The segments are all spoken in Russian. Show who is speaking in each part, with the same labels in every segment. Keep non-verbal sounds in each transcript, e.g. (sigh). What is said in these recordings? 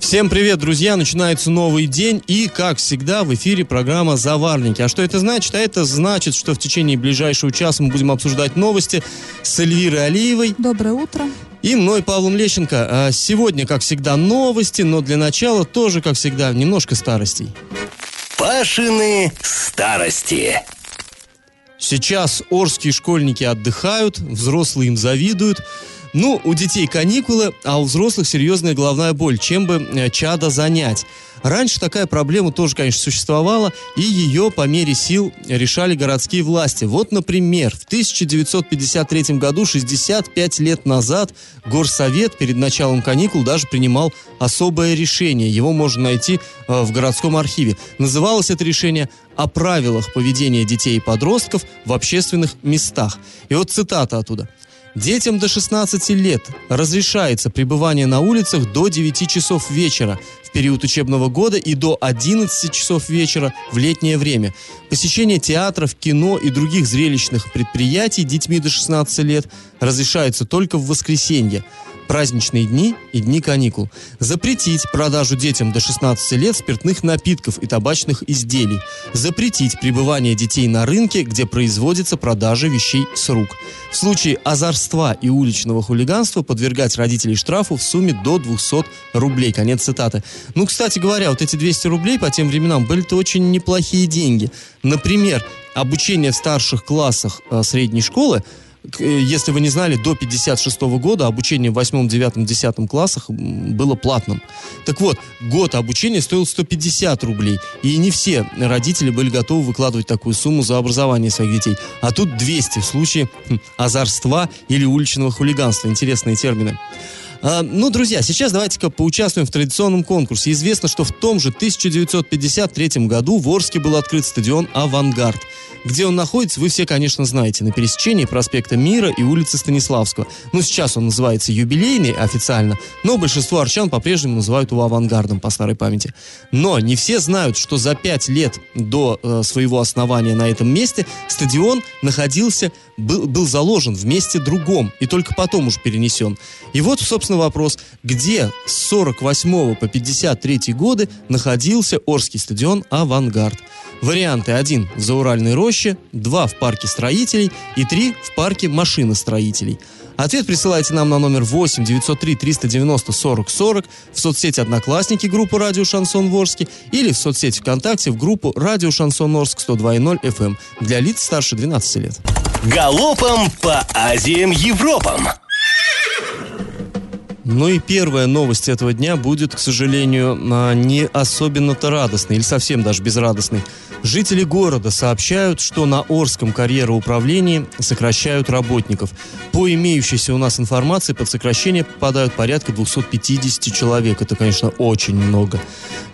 Speaker 1: Всем привет, друзья! Начинается новый день и, как всегда, в эфире программа «Заварники». А что это значит? А это значит, что в течение ближайшего часа мы будем обсуждать новости с Эльвирой Алиевой.
Speaker 2: Доброе утро.
Speaker 1: И мной, Павлом Лещенко. А сегодня, как всегда, новости, но для начала тоже, как всегда, немножко старостей.
Speaker 3: Пашины старости.
Speaker 1: Сейчас орские школьники отдыхают, взрослые им завидуют. Ну, у детей каникулы, а у взрослых серьезная головная боль. Чем бы э, чада занять? Раньше такая проблема тоже, конечно, существовала, и ее по мере сил решали городские власти. Вот, например, в 1953 году, 65 лет назад, Горсовет перед началом каникул даже принимал особое решение. Его можно найти э, в городском архиве. Называлось это решение «О правилах поведения детей и подростков в общественных местах». И вот цитата оттуда. Детям до 16 лет разрешается пребывание на улицах до 9 часов вечера в период учебного года и до 11 часов вечера в летнее время. Посещение театров, кино и других зрелищных предприятий детьми до 16 лет разрешается только в воскресенье праздничные дни и дни каникул. Запретить продажу детям до 16 лет спиртных напитков и табачных изделий. Запретить пребывание детей на рынке, где производится продажа вещей с рук. В случае озорства и уличного хулиганства подвергать родителей штрафу в сумме до 200 рублей. Конец цитаты. Ну, кстати говоря, вот эти 200 рублей по тем временам были-то очень неплохие деньги. Например, обучение в старших классах э, средней школы если вы не знали, до 56 года обучение в 8, 9, 10 классах было платным. Так вот, год обучения стоил 150 рублей. И не все родители были готовы выкладывать такую сумму за образование своих детей. А тут 200 в случае хм, озорства или уличного хулиганства. Интересные термины. А, ну, друзья, сейчас давайте-ка поучаствуем в традиционном конкурсе. Известно, что в том же 1953 году в Орске был открыт стадион «Авангард». Где он находится, вы все, конечно, знаете. На пересечении проспекта Мира и улицы Станиславского. Ну, сейчас он называется юбилейный официально, но большинство арчан по-прежнему называют его авангардом по старой памяти. Но не все знают, что за пять лет до э, своего основания на этом месте стадион находился, был, был заложен в месте другом и только потом уж перенесен. И вот, собственно, вопрос, где с 48 по 53 годы находился Орский стадион «Авангард»? Варианты 1 в Зауральной роще, 2 в парке строителей и 3 в парке машиностроителей. Ответ присылайте нам на номер 8 903 390 40 40 в соцсети «Одноклассники» группы «Радио Шансон Ворске» или в соцсети ВКонтакте в группу «Радио Шансон Орск» 102.0 FM эм для лиц старше 12 лет.
Speaker 3: Галопом по Азиям Европам!
Speaker 1: Ну и первая новость этого дня будет, к сожалению, а, не особенно-то радостной или совсем даже безрадостной. Жители города сообщают, что на Орском карьероуправлении сокращают работников. По имеющейся у нас информации, под сокращение попадают порядка 250 человек. Это, конечно, очень много.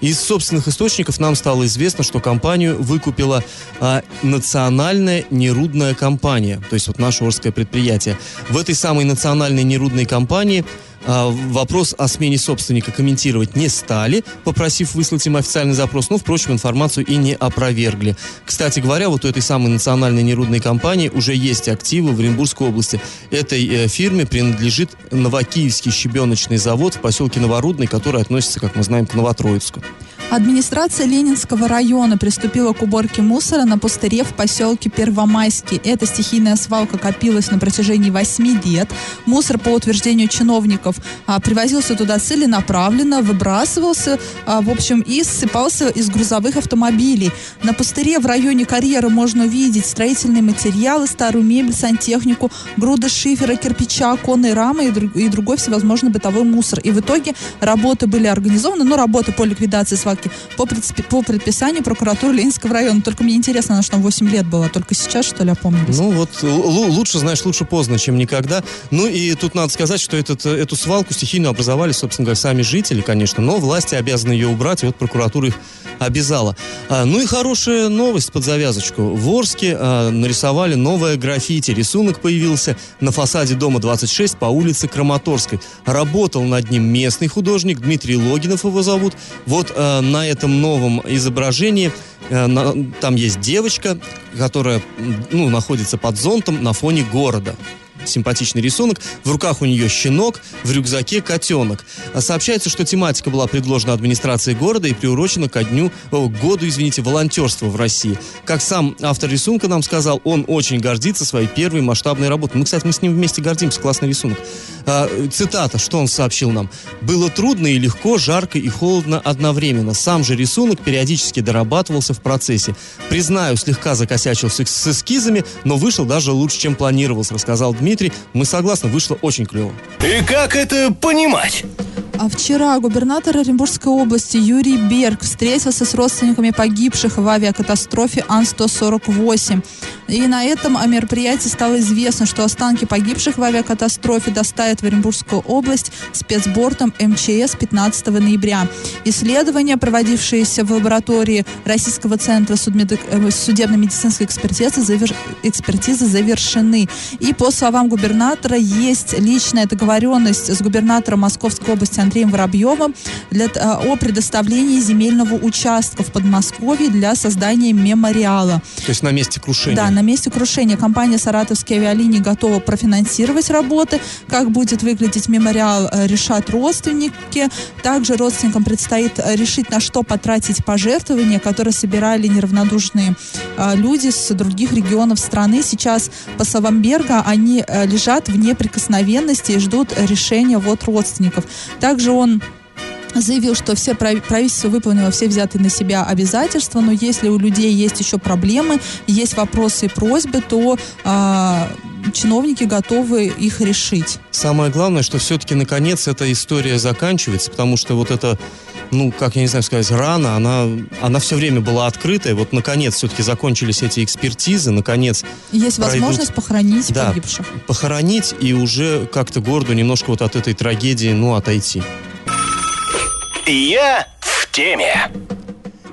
Speaker 1: Из собственных источников нам стало известно, что компанию выкупила а, национальная нерудная компания, то есть вот наше Орское предприятие. В этой самой национальной нерудной компании вопрос о смене собственника комментировать не стали, попросив выслать им официальный запрос, но, впрочем, информацию и не опровергли. Кстати говоря, вот у этой самой национальной нерудной компании уже есть активы в Оренбургской области. Этой э, фирме принадлежит Новокиевский щебеночный завод в поселке Новорудный, который относится, как мы знаем, к Новотроицку.
Speaker 2: Администрация Ленинского района приступила к уборке мусора на пустыре в поселке Первомайский. Эта стихийная свалка копилась на протяжении 8 лет. Мусор, по утверждению чиновников, а, привозился туда целенаправленно, выбрасывался, а, в общем, и ссыпался из грузовых автомобилей. На пустыре в районе карьеры можно увидеть строительные материалы, старую мебель, сантехнику, груды шифера, кирпича, оконные рамы и другой всевозможный бытовой мусор. И в итоге работы были организованы, но работы по ликвидации свалки свалки по, предспи- по предписанию прокуратуры Ленинского района. Только мне интересно, она что там 8 лет была, только сейчас, что ли, опомнились?
Speaker 1: Ну вот л- лучше, знаешь, лучше поздно, чем никогда. Ну и тут надо сказать, что этот, э, эту свалку стихийно образовали, собственно говоря, сами жители, конечно, но власти обязаны ее убрать, и вот прокуратура их обязала. А, ну и хорошая новость под завязочку. В Орске а, нарисовали новое граффити. Рисунок появился на фасаде дома 26 по улице Краматорской. Работал над ним местный художник Дмитрий Логинов его зовут. Вот а, на этом новом изображении э, там есть девочка, которая ну, находится под зонтом на фоне города. Симпатичный рисунок. В руках у нее щенок, в рюкзаке котенок. А Сообщается, что тематика была предложена администрацией города и приурочена ко дню, году, извините, волонтерства в России. Как сам автор рисунка нам сказал, он очень гордится своей первой масштабной работой. Мы, кстати, мы с ним вместе гордимся, классный рисунок. А, цитата, что он сообщил нам. «Было трудно и легко, жарко и холодно одновременно. Сам же рисунок периодически дорабатывался в процессе. Признаю, слегка закосячил с, с эскизами, но вышел даже лучше, чем планировалось», рассказал Дмитрий. Мы согласны, вышло очень клево.
Speaker 3: И как это понимать?
Speaker 2: А вчера губернатор Оренбургской области Юрий Берг встретился с родственниками погибших в авиакатастрофе Ан-148. И на этом о мероприятии стало известно, что останки погибших в авиакатастрофе доставят в Оренбургскую область спецбортом МЧС 15 ноября. Исследования, проводившиеся в лаборатории Российского центра э, судебно-медицинской экспертизы, завер- экспертизы завершены. И по словам губернатора, есть личная договоренность с губернатором Московской области Андреем Воробьевым для, а, о предоставлении земельного участка в Подмосковье для создания мемориала.
Speaker 1: То есть на месте крушения.
Speaker 2: Да, на месте крушения компания «Саратовские авиалинии» готова профинансировать работы. Как будет выглядеть мемориал, э, решат родственники. Также родственникам предстоит э, решить, на что потратить пожертвования, которые собирали неравнодушные э, люди с других регионов страны. Сейчас, по словам Берга, они лежат в неприкосновенности и ждут решения вот родственников. Также он заявил, что все прави- правительство выполнило все взятые на себя обязательства, но если у людей есть еще проблемы, есть вопросы и просьбы, то а, чиновники готовы их решить.
Speaker 1: Самое главное, что все-таки наконец эта история заканчивается, потому что вот это, ну, как я не знаю сказать, рана, она, она все время была открытая. Вот наконец все-таки закончились эти экспертизы, наконец
Speaker 2: Есть
Speaker 1: Пройдут.
Speaker 2: возможность похоронить
Speaker 1: Да.
Speaker 2: погибших.
Speaker 1: похоронить и уже как-то городу немножко вот от этой трагедии, ну, отойти.
Speaker 3: Я в теме.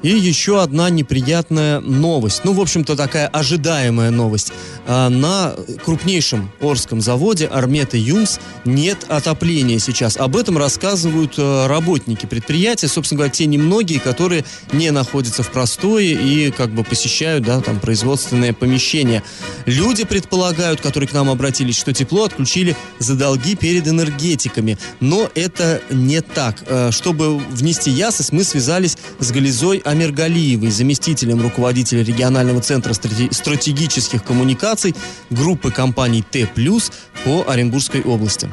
Speaker 1: И еще одна неприятная новость. Ну, в общем-то, такая ожидаемая новость. А, На крупнейшем Орском заводе Армета Юмс нет отопления сейчас. Об этом рассказывают э, работники предприятия, собственно говоря, те немногие, которые не находятся в простое и как бы посещают, да, там, производственные помещения. Люди предполагают, которые к нам обратились, что тепло отключили за долги перед энергетиками. Но это не так. Э, Чтобы внести ясность, мы связались с Гализой Амиргалиевой, заместителем руководителя регионального центра страте- стратегических коммуникаций группы компаний Т+, по Оренбургской области.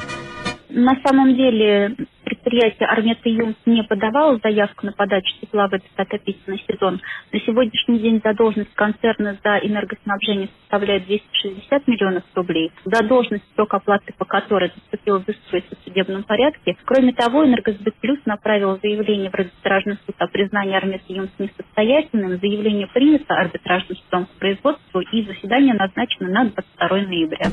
Speaker 4: На самом деле предприятие Армета Юмс не подавало заявку на подачу тепла в этот отопительный сезон. На сегодняшний день задолженность концерна за энергоснабжение составляет 260 миллионов рублей. Задолженность, срок оплаты по которой поступила в в судебном порядке. Кроме того, Энергосбыт Плюс направил заявление в арбитражный суд о признании Армета Юмс несостоятельным. Заявление принято арбитражным судом по производству и заседание назначено на 22 ноября.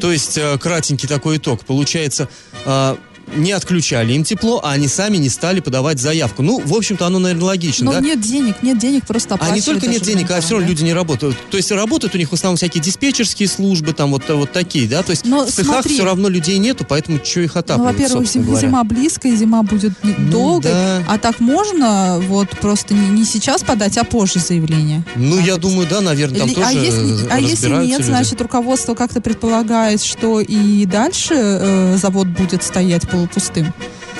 Speaker 1: То есть, э, кратенький такой итог. Получается, э, не отключали им тепло, а они сами не стали подавать заявку. Ну, в общем-то, оно, наверное, логично,
Speaker 2: Но
Speaker 1: да?
Speaker 2: нет денег, нет денег, просто
Speaker 1: А не только нет денег, а все равно
Speaker 2: да.
Speaker 1: люди не работают. То есть работают у них в основном всякие диспетчерские службы, там вот, вот такие, да? То есть
Speaker 2: Но
Speaker 1: в цехах
Speaker 2: смотри.
Speaker 1: все равно людей нету, поэтому что их
Speaker 2: Ну,
Speaker 1: отапливать,
Speaker 2: во-первых,
Speaker 1: собственно
Speaker 2: зим- зима близко, и зима будет
Speaker 1: Ну,
Speaker 2: долгой.
Speaker 1: да.
Speaker 2: А так можно вот просто не, не сейчас подать, а позже заявление?
Speaker 1: Ну,
Speaker 2: Так
Speaker 1: я
Speaker 2: вот.
Speaker 1: думаю, да, наверное, там
Speaker 2: Или-
Speaker 1: тоже
Speaker 2: а если, а если нет,
Speaker 1: люди.
Speaker 2: значит, руководство как-то предполагает, что и дальше э, завод будет стоять полупустым.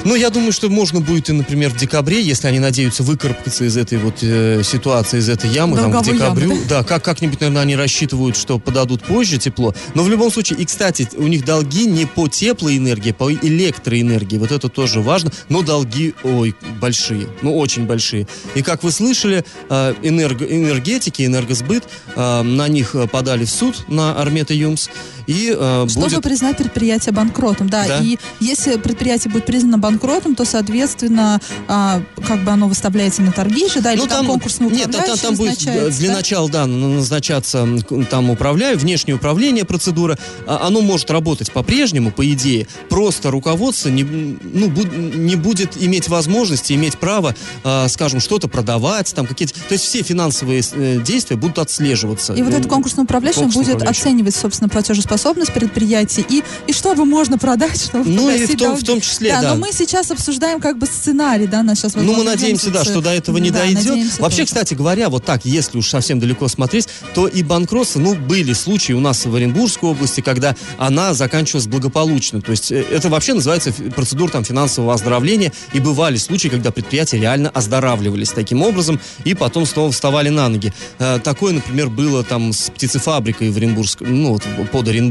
Speaker 1: Ну, я думаю, что можно будет и, например, в декабре, если они надеются выкарабкаться из этой вот э, ситуации, из этой ямы, там, к
Speaker 2: Долговой
Speaker 1: декабрю.
Speaker 2: ямы,
Speaker 1: да, как, как-нибудь, наверное, они рассчитывают, что подадут позже тепло. Но в любом случае, и, кстати, у них долги не по теплоэнергии, а по электроэнергии. Вот это тоже важно. Но долги, ой, большие. Ну, очень большие. И, как вы слышали, э, энерго- энергетики, энергосбыт, э, на них э, подали в суд, на Армета Юмс. И э,
Speaker 2: Чтобы
Speaker 1: будет...
Speaker 2: признать предприятие банкротом, да.
Speaker 1: Да.
Speaker 2: И если предприятие будет признано банкротом, то, соответственно, а, как бы оно выставляется на торги же, да, или там, конкурсный
Speaker 1: Ну, нет, там, там, там будет для
Speaker 2: да?
Speaker 1: начала, да, назначаться там управляю, внешнее управление процедура. А, Оно может работать по-прежнему, по идее. Просто руководство не, ну, буд- не будет иметь возможности, иметь право, а, скажем, что-то продавать, там какие-то. То есть все финансовые э, действия будут отслеживаться.
Speaker 2: И вот этот конкурсный управляющий
Speaker 1: Конкурсный
Speaker 2: будет оценивать, собственно, платежеспособность предприятия и, и что бы можно продать, (laughs) чтобы
Speaker 1: Ну, и в том-
Speaker 2: долги.
Speaker 1: в том числе, да.
Speaker 2: но мы сейчас обсуждаем как бы сценарий, да, нас сейчас
Speaker 1: Ну, мы надеемся, да,
Speaker 2: идем
Speaker 1: что до этого не
Speaker 2: да,
Speaker 1: дойдет. Вообще,
Speaker 2: тоже.
Speaker 1: кстати говоря, вот так, если уж совсем далеко смотреть, то и банкротство, ну, были случаи у нас в Оренбургской области, когда она заканчивалась благополучно. То есть э, это вообще называется процедура там, финансового оздоровления, и бывали случаи, когда предприятия реально оздоравливались таким образом, и потом снова вставали на ноги. Э, Такое, например, было там с птицефабрикой в Оренбургском, ну, вот под Оренбургом.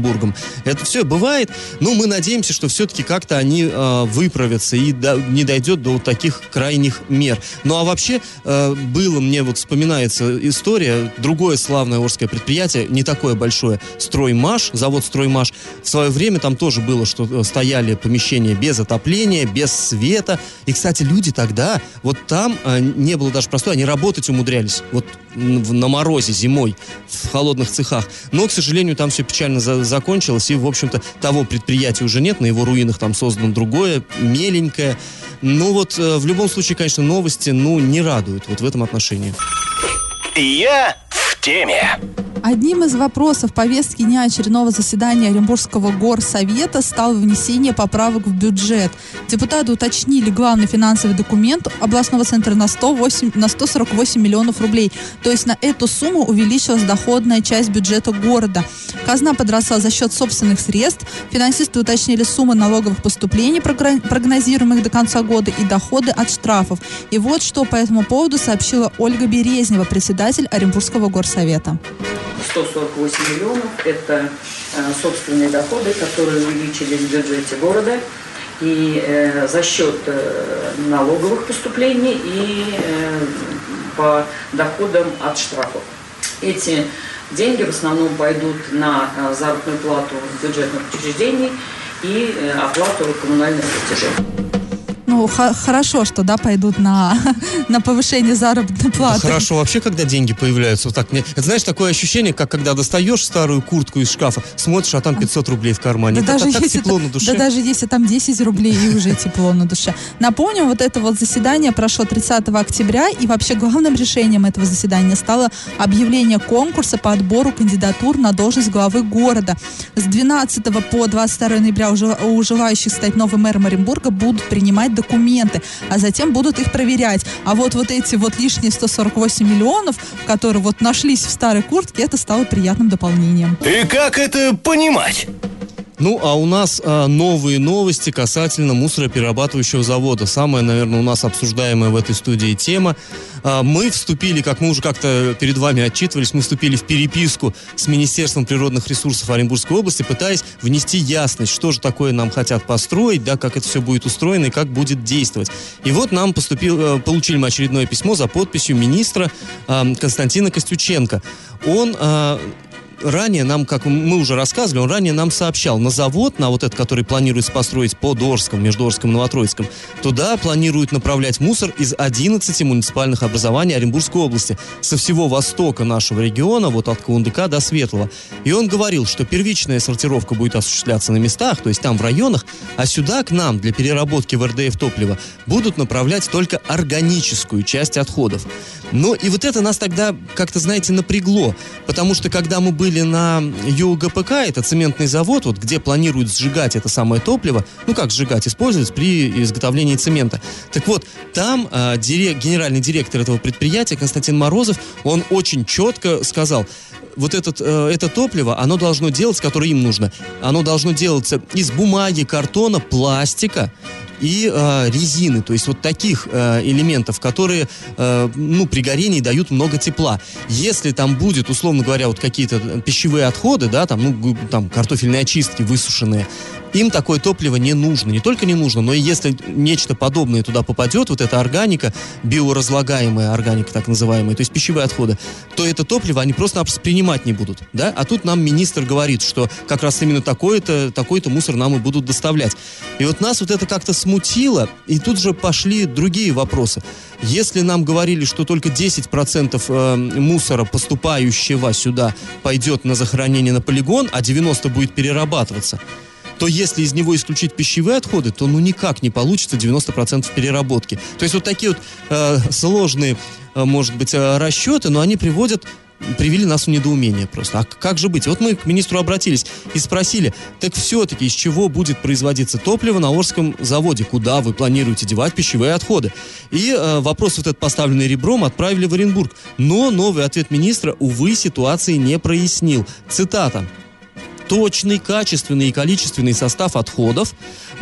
Speaker 1: Это все бывает, но мы надеемся, что все-таки как-то они э, выправятся и до- не дойдет до вот таких крайних мер. Ну а вообще э, было, мне вот вспоминается история, другое славное орское предприятие, не такое большое, Строймаш, завод Строймаш. В свое время там тоже было, что э, стояли помещения без отопления, без света. И, кстати, люди тогда, вот там э, не было даже простой, они работать умудрялись. Вот на морозе зимой в холодных цехах. Но, к сожалению, там все печально за- закончилось, и, в общем-то, того предприятия уже нет, на его руинах там создано другое, меленькое. Ну вот, э, в любом случае, конечно, новости, ну, не радуют вот в этом отношении.
Speaker 3: Я в теме.
Speaker 2: Одним из вопросов повестки дня очередного заседания Оренбургского горсовета стало внесение поправок в бюджет. Депутаты уточнили главный финансовый документ областного центра на, 108, на 148 миллионов рублей. То есть на эту сумму увеличилась доходная часть бюджета города. Казна подросла за счет собственных средств. Финансисты уточнили суммы налоговых поступлений, прогнозируемых до конца года, и доходы от штрафов. И вот что по этому поводу сообщила Ольга Березнева, председатель Оренбургского горсовета.
Speaker 5: 148 миллионов – это э, собственные доходы, которые увеличились в бюджете города и э, за счет э, налоговых поступлений и по доходам от штрафов. Эти деньги в основном пойдут на э, заработную плату бюджетных учреждений и оплату коммунальных платежей.
Speaker 2: Ну, хорошо, что, да, пойдут на, (laughs) на повышение заработной платы.
Speaker 1: Хорошо вообще, когда деньги появляются вот так. Мне, это, знаешь, такое ощущение, как когда достаешь старую куртку из шкафа, смотришь, а там 500 рублей в кармане.
Speaker 2: Да
Speaker 1: Это
Speaker 2: даже,
Speaker 1: так
Speaker 2: если
Speaker 1: тепло на душе.
Speaker 2: да даже если там 10 рублей, и уже тепло на душе. Напомню, вот это вот заседание прошло 30 октября, и вообще главным решением этого заседания стало объявление конкурса по отбору кандидатур на должность главы города. С 12 по 22 ноября уже у желающих стать новым мэром Оренбурга будут принимать документы, а затем будут их проверять. А вот вот эти вот лишние 148 миллионов, которые вот нашлись в старой куртке, это стало приятным дополнением.
Speaker 3: И как это понимать?
Speaker 1: Ну, а у нас а, новые новости касательно мусороперерабатывающего завода. Самая, наверное, у нас обсуждаемая в этой студии тема. А, мы вступили, как мы уже как-то перед вами отчитывались, мы вступили в переписку с Министерством природных ресурсов Оренбургской области, пытаясь внести ясность, что же такое нам хотят построить, да, как это все будет устроено и как будет действовать. И вот нам поступил, э, получили мы очередное письмо за подписью министра а, Константина Костюченко. Он а, ранее нам, как мы уже рассказывали, он ранее нам сообщал, на завод, на вот этот, который планируется построить под Орском, между Орском и Новотроицком, туда планируют направлять мусор из 11 муниципальных образований Оренбургской области, со всего востока нашего региона, вот от Каундыка до Светлого. И он говорил, что первичная сортировка будет осуществляться на местах, то есть там в районах, а сюда к нам для переработки в РДФ топлива будут направлять только органическую часть отходов. Ну и вот это нас тогда как-то, знаете, напрягло, потому что когда мы были на ЮГПК, это цементный завод, вот где планируют сжигать это самое топливо, ну как сжигать, использовать при изготовлении цемента. Так вот, там а, дирек- генеральный директор этого предприятия Константин Морозов, он очень четко сказал, вот этот, э, это топливо, оно должно делаться, которое им нужно, оно должно делаться из бумаги, картона, пластика, и э, резины, то есть вот таких э, элементов, которые, э, ну, при горении дают много тепла. Если там будет, условно говоря, вот какие-то пищевые отходы, да, там, ну, там, картофельные очистки высушенные, им такое топливо не нужно. Не только не нужно, но и если нечто подобное туда попадет, вот эта органика, биоразлагаемая органика так называемая, то есть пищевые отходы, то это топливо они просто-напросто принимать не будут. Да? А тут нам министр говорит, что как раз именно такой-то такой мусор нам и будут доставлять. И вот нас вот это как-то смутило, и тут же пошли другие вопросы. Если нам говорили, что только 10% э, мусора, поступающего сюда, пойдет на захоронение на полигон, а 90% будет перерабатываться, то если из него исключить пищевые отходы, то ну никак не получится 90% переработки. То есть вот такие вот э, сложные, э, может быть, э, расчеты, но они приводят привели нас в недоумение просто. А как же быть? Вот мы к министру обратились и спросили, так все-таки из чего будет производиться топливо на Орском заводе? Куда вы планируете девать пищевые отходы? И э, вопрос вот этот, поставленный ребром, отправили в Оренбург. Но новый ответ министра, увы, ситуации не прояснил. Цитата точный, качественный и количественный состав отходов,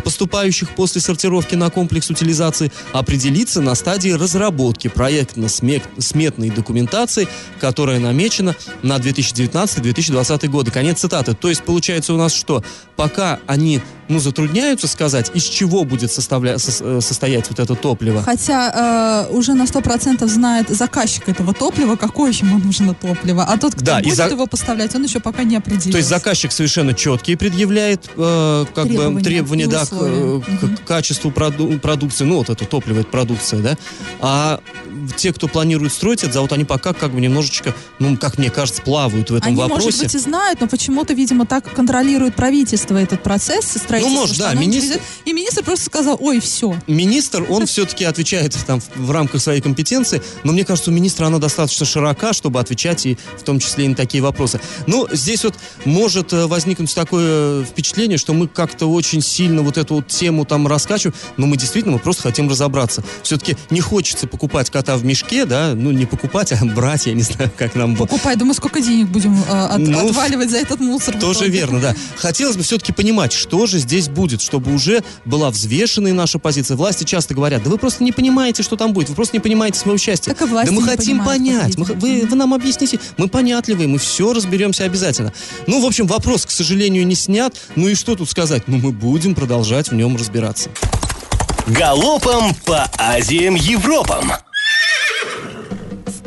Speaker 1: поступающих после сортировки на комплекс утилизации, определится на стадии разработки проектно-сметной документации, которая намечена на 2019-2020 годы. Конец цитаты. То есть получается у нас что? Пока они ну, затрудняются сказать, из чего будет составля... со... состоять вот это топливо.
Speaker 2: Хотя э, уже на 100% знает заказчик этого топлива, какое ему нужно топливо. А тот, кто
Speaker 1: Да,
Speaker 2: будет
Speaker 1: за-
Speaker 2: его поставлять, он еще пока не определился.
Speaker 1: То есть заказчик совершенно четкие предъявляет э, как
Speaker 2: Требования
Speaker 1: бы требования да,
Speaker 2: условия.
Speaker 1: э, к- к качеству проду- продукции. Ну, вот это топливо, это продукция, да. А те, кто планирует строить этот завод, они пока как бы немножечко, ну, как мне кажется, плавают в этом
Speaker 2: Они,
Speaker 1: вопросе.
Speaker 2: может быть, и знают, но почему-то, видимо, так контролирует правительство этот процесс строительства.
Speaker 1: Ну, может, да, министр-
Speaker 2: ведет. И министр просто сказал, ой, все.
Speaker 1: Министр, он (laughs) все-таки отвечает там в, рамках своей компетенции, но мне кажется, у министра она достаточно широка, чтобы отвечать и в том числе и на такие вопросы. Ну, здесь вот может э, возникнуть такое впечатление, что мы как-то очень сильно вот эту вот тему там раскачиваем, но мы действительно мы просто хотим разобраться. Все-таки не хочется покупать кота в мешке, да, ну не покупать, (laughs) а брать, я не знаю, как нам...
Speaker 2: Покупай, думаю, сколько денег будем э, от-
Speaker 1: Ну,
Speaker 2: отваливать за этот мусор.
Speaker 1: Тоже верно, да. Хотелось бы все-таки понимать, что же здесь будет, чтобы уже была взвешенная наша позиция. Власти часто говорят, да вы просто не понимаете, что там будет, вы просто не понимаете своего счастья.
Speaker 2: Так и власти
Speaker 1: да мы
Speaker 2: не
Speaker 1: хотим
Speaker 2: понимают,
Speaker 1: понять, мы вы, вы нам объясните, мы понятливые, мы все разберемся обязательно. Ну, в общем, вопрос, к сожалению, не снят. Ну и что тут сказать? Ну, мы будем продолжать в нем разбираться.
Speaker 3: Галопом по Азиям Европам.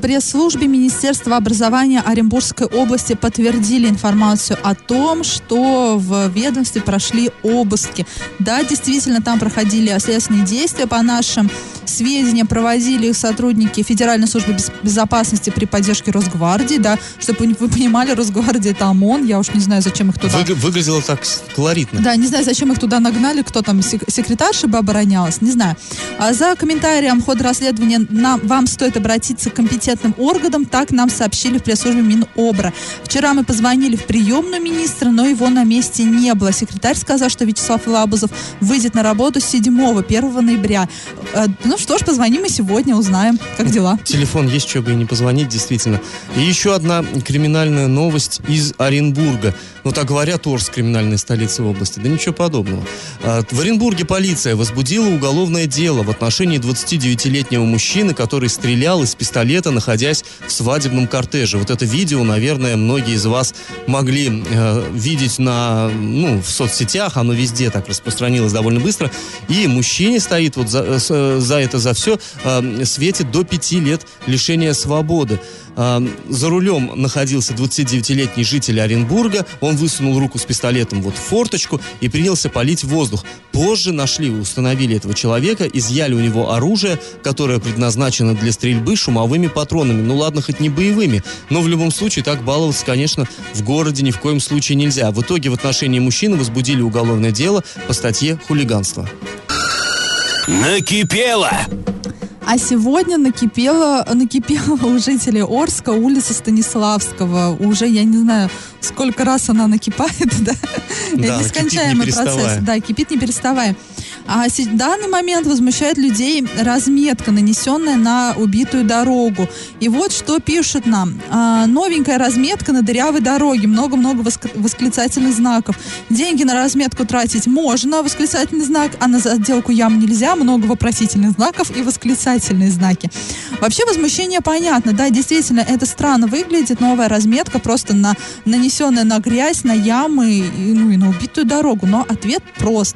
Speaker 2: Пресс-службе Министерства образования Оренбургской области подтвердили информацию о том, что в ведомстве прошли обыски. Да, действительно, там проходили следственные действия. По нашим сведениям, проводили их сотрудники Федеральной службы без- безопасности при поддержке Росгвардии. Да, чтобы вы понимали, Росгвардия это ОМОН. Я уж не знаю, зачем их туда...
Speaker 1: Выгля- выглядело так колоритно.
Speaker 2: Да, не знаю, зачем их туда нагнали, кто там, сек- секретарша бы оборонялась, не знаю. А за комментарием хода расследования нам, вам стоит обратиться к компетентным органам, так нам сообщили в пресс-службе Минобра. Вчера мы позвонили в приемную министра, но его на месте не было. Секретарь сказал, что Вячеслав Лабузов выйдет на работу 7 1 ноября. Ну что ж, позвоним и сегодня, узнаем, как дела.
Speaker 1: Телефон есть, чтобы и не позвонить, действительно. И еще одна криминальная новость из Оренбурга. Ну, так говорят, Орск, криминальная столица области. Да ничего подобного. А, В Оренбурге полиция возбудила уголовное дело в отношении 29-летнего мужчины, который стрелял из пистолета, находясь в свадебном кортеже. Вот это видео, наверное, многие из вас могли э, видеть на, ну, в соцсетях. Оно везде так распространилось довольно быстро. И мужчине стоит вот за, э, э, за это, за все, э, светит до пяти лет лишения свободы. А, За рулем находился 29-летний житель Оренбурга. Он высунул руку с пистолетом вот в форточку и принялся палить воздух. Позже нашли, установили этого человека, изъяли у него оружие, которое предназначено для стрельбы шумовыми патронами. Ну ладно, хоть не боевыми, но в любом случае так баловаться, конечно, в городе ни в коем случае нельзя. В итоге в отношении мужчины возбудили уголовное дело по статье «Хулиганство».
Speaker 3: Накипело!
Speaker 2: А сегодня накипело, накипело у жителей Орска улица Станиславского. Уже, я не знаю, сколько раз она накипает, (laughs) да?
Speaker 1: Да,
Speaker 2: Нескончаемый
Speaker 1: кипит не
Speaker 2: процесс. Да, кипит не переставая. А в данный момент возмущает людей разметка, нанесенная на убитую дорогу. И вот что пишет нам. А, новенькая разметка на дырявой дороге. Много-много восклицательных знаков. Деньги на разметку тратить можно, восклицательный знак, а на отделку ям нельзя. Много вопросительных знаков и восклицательные знаки. Вообще возмущение понятно. Да, действительно, это странно выглядит. Новая разметка просто на, нанесенная на грязь, на ямы и, ну, и на убитую дорогу. Но ответ прост.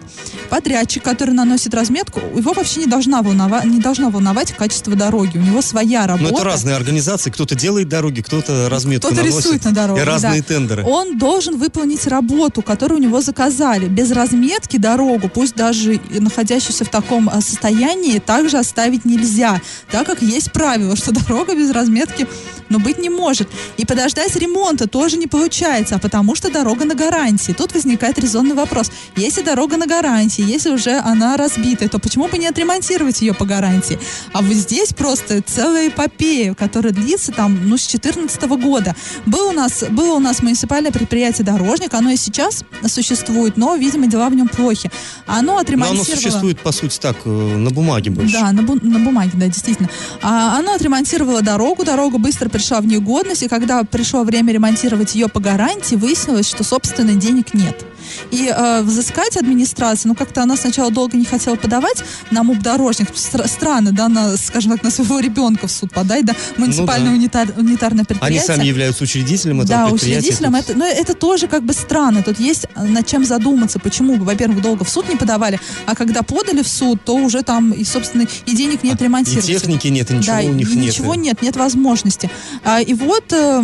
Speaker 2: Подрядчик, который наносит разметку, его вообще не, должна волновать, не должно волновать качество дороги. У него своя работа.
Speaker 1: Но это разные организации. Кто-то делает дороги, кто-то разметку
Speaker 2: кто-то
Speaker 1: наносит.
Speaker 2: рисует на дороге.
Speaker 1: И разные
Speaker 2: да.
Speaker 1: тендеры.
Speaker 2: Он должен выполнить работу, которую у него заказали. Без разметки дорогу, пусть даже находящуюся в таком а, состоянии, также оставить нельзя, так как есть правило, что (laughs) дорога без разметки но быть не может. И подождать ремонта тоже не получается, а потому что дорога на гарантии. Тут возникает резонный вопрос. Если дорога на гарантии, если уже она разбитая, то почему бы не отремонтировать ее по гарантии? А вот здесь просто целая эпопея, которая длится там, ну, с 2014 года. Был у нас, было у нас муниципальное предприятие «Дорожник», оно и сейчас существует, но, видимо, дела в нем плохи. Оно отремонтировало...
Speaker 1: Но оно существует, по сути, так, э, на бумаге больше.
Speaker 2: Да, на, бу- на бумаге, да, действительно. А, оно отремонтировало дорогу, дорога быстро пришла в негодность, и когда пришло время ремонтировать ее по гарантии, выяснилось, что, собственно, денег нет. И э, взыскать администрация, ну как-то она сначала долго не хотела подавать на МУП дорожник. Стр- странно, да, на, скажем так, на своего ребенка в суд подать, да, муниципальное ну, да. Унитар, унитарное предприятие.
Speaker 1: Они сами являются учредителем этого
Speaker 2: да,
Speaker 1: предприятия.
Speaker 2: Да, учредителем. Это, но это тоже как бы странно. Тут есть э, над чем задуматься. Почему, во-первых, долго в суд не подавали, а когда подали в суд, то уже там и, собственно, и денег нет а, ремонтировать.
Speaker 1: И техники нет, и ничего
Speaker 2: да,
Speaker 1: у них
Speaker 2: и
Speaker 1: нет.
Speaker 2: ничего нет, нет возможности. А, и вот э,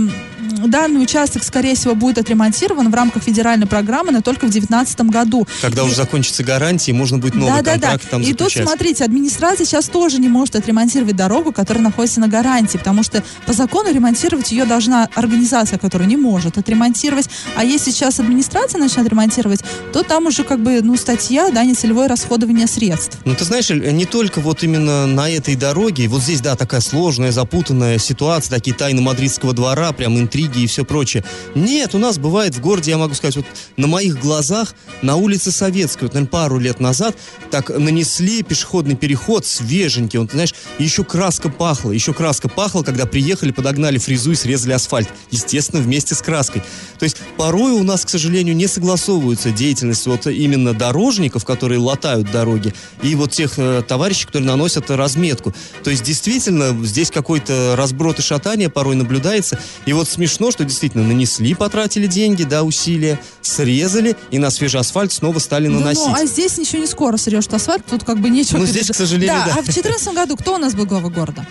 Speaker 2: данный участок, скорее всего, будет отремонтирован в рамках федеральной программы, но только в 2019 году.
Speaker 1: Когда и... уже закончится гарантия, можно будет новый да, контракт
Speaker 2: да, да.
Speaker 1: там
Speaker 2: И
Speaker 1: заключать.
Speaker 2: тут, смотрите, администрация сейчас тоже не может отремонтировать дорогу, которая находится на гарантии, потому что по закону ремонтировать ее должна организация, которая не может отремонтировать. А если сейчас администрация начнет ремонтировать, то там уже как бы, ну, статья, да, нецелевое расходование средств.
Speaker 1: Ну, ты знаешь, не только вот именно на этой дороге, вот здесь, да, такая сложная, запутанная ситуация, такие тайны мадридского двора, прям интриги и все прочее. Нет, у нас бывает в городе, я могу сказать, вот на моих глазах на улице Советской, вот, наверное, пару лет назад, так нанесли пешеходный переход свеженький, он, знаешь, еще краска пахла, еще краска пахла, когда приехали, подогнали фрезу и срезали асфальт, естественно, вместе с краской. То есть порой у нас, к сожалению, не согласовывается деятельность вот именно дорожников, которые латают дороги, и вот тех э, товарищей, которые наносят разметку. То есть действительно здесь какой-то разброд и шатание порой наблюдается, и вот смешно, что действительно нанесли, потратили деньги, да, усилия, срезали, и на свежий асфальт снова стали наносить.
Speaker 2: Ну, ну, а здесь ничего не скоро срежь асфальт, тут как бы нечего.
Speaker 1: Ну, здесь, к сожалению,
Speaker 2: да.
Speaker 1: да.
Speaker 2: А в 2014 году кто у нас был глава города?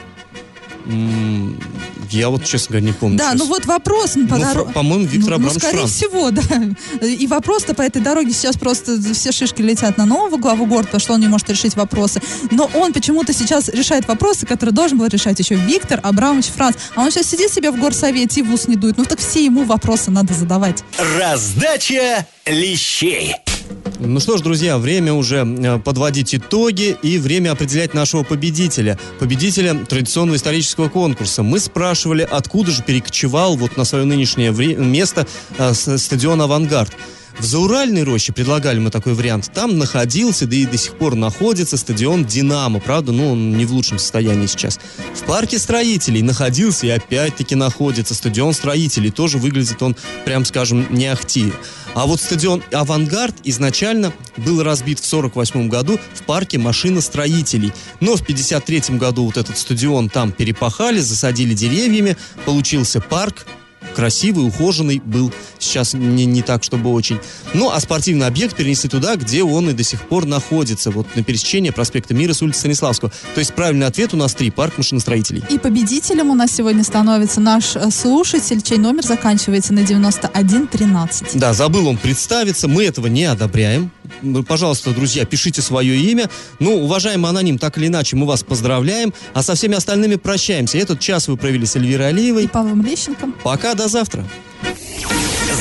Speaker 1: Я вот, честно говоря, не помню.
Speaker 2: Да,
Speaker 1: сейчас.
Speaker 2: ну вот вопрос по
Speaker 1: ну,
Speaker 2: дороге.
Speaker 1: По-моему, Виктор
Speaker 2: ну,
Speaker 1: Абрамович
Speaker 2: ну, скорее
Speaker 1: Франк.
Speaker 2: всего, да. И вопрос-то по этой дороге сейчас просто все шишки летят на нового главу города, потому что он не может решить вопросы. Но он почему-то сейчас решает вопросы, которые должен был решать еще Виктор Абрамович Франц. А он сейчас сидит себе в горсовете и в ус не дует. Ну так все ему вопросы надо задавать.
Speaker 3: Раздача лещей.
Speaker 1: Ну что ж, друзья, время уже э, подводить итоги и время определять нашего победителя. Победителя традиционного исторического конкурса. Мы спрашивали, откуда же перекочевал вот на свое нынешнее место э, стадион «Авангард». В Зауральной роще предлагали мы такой вариант. Там находился, да и до сих пор находится стадион «Динамо». Правда, ну, он не в лучшем состоянии сейчас. В парке строителей находился и опять-таки находится стадион строителей. Тоже выглядит он, прям скажем, не ахти. А вот стадион «Авангард» изначально был разбит в 48 году в парке машиностроителей. Но в 53 году вот этот стадион там перепахали, засадили деревьями, получился парк, красивый, ухоженный был. Сейчас не, не так, чтобы очень. Ну, а спортивный объект перенесли туда, где он и до сих пор находится. Вот на пересечении проспекта Мира с улицы Станиславского. То есть правильный ответ у нас три. Парк машиностроителей.
Speaker 2: И победителем у нас сегодня становится наш э, слушатель, чей номер заканчивается на 9113.
Speaker 1: Да, забыл он представиться. Мы этого не одобряем. Пожалуйста, друзья, пишите свое имя. Ну, уважаемый аноним, так или иначе, мы вас поздравляем. А со всеми остальными прощаемся. Этот час вы провели с Эльвирой Алиевой.
Speaker 2: И Павлом Лещенко.
Speaker 1: Пока, до завтра.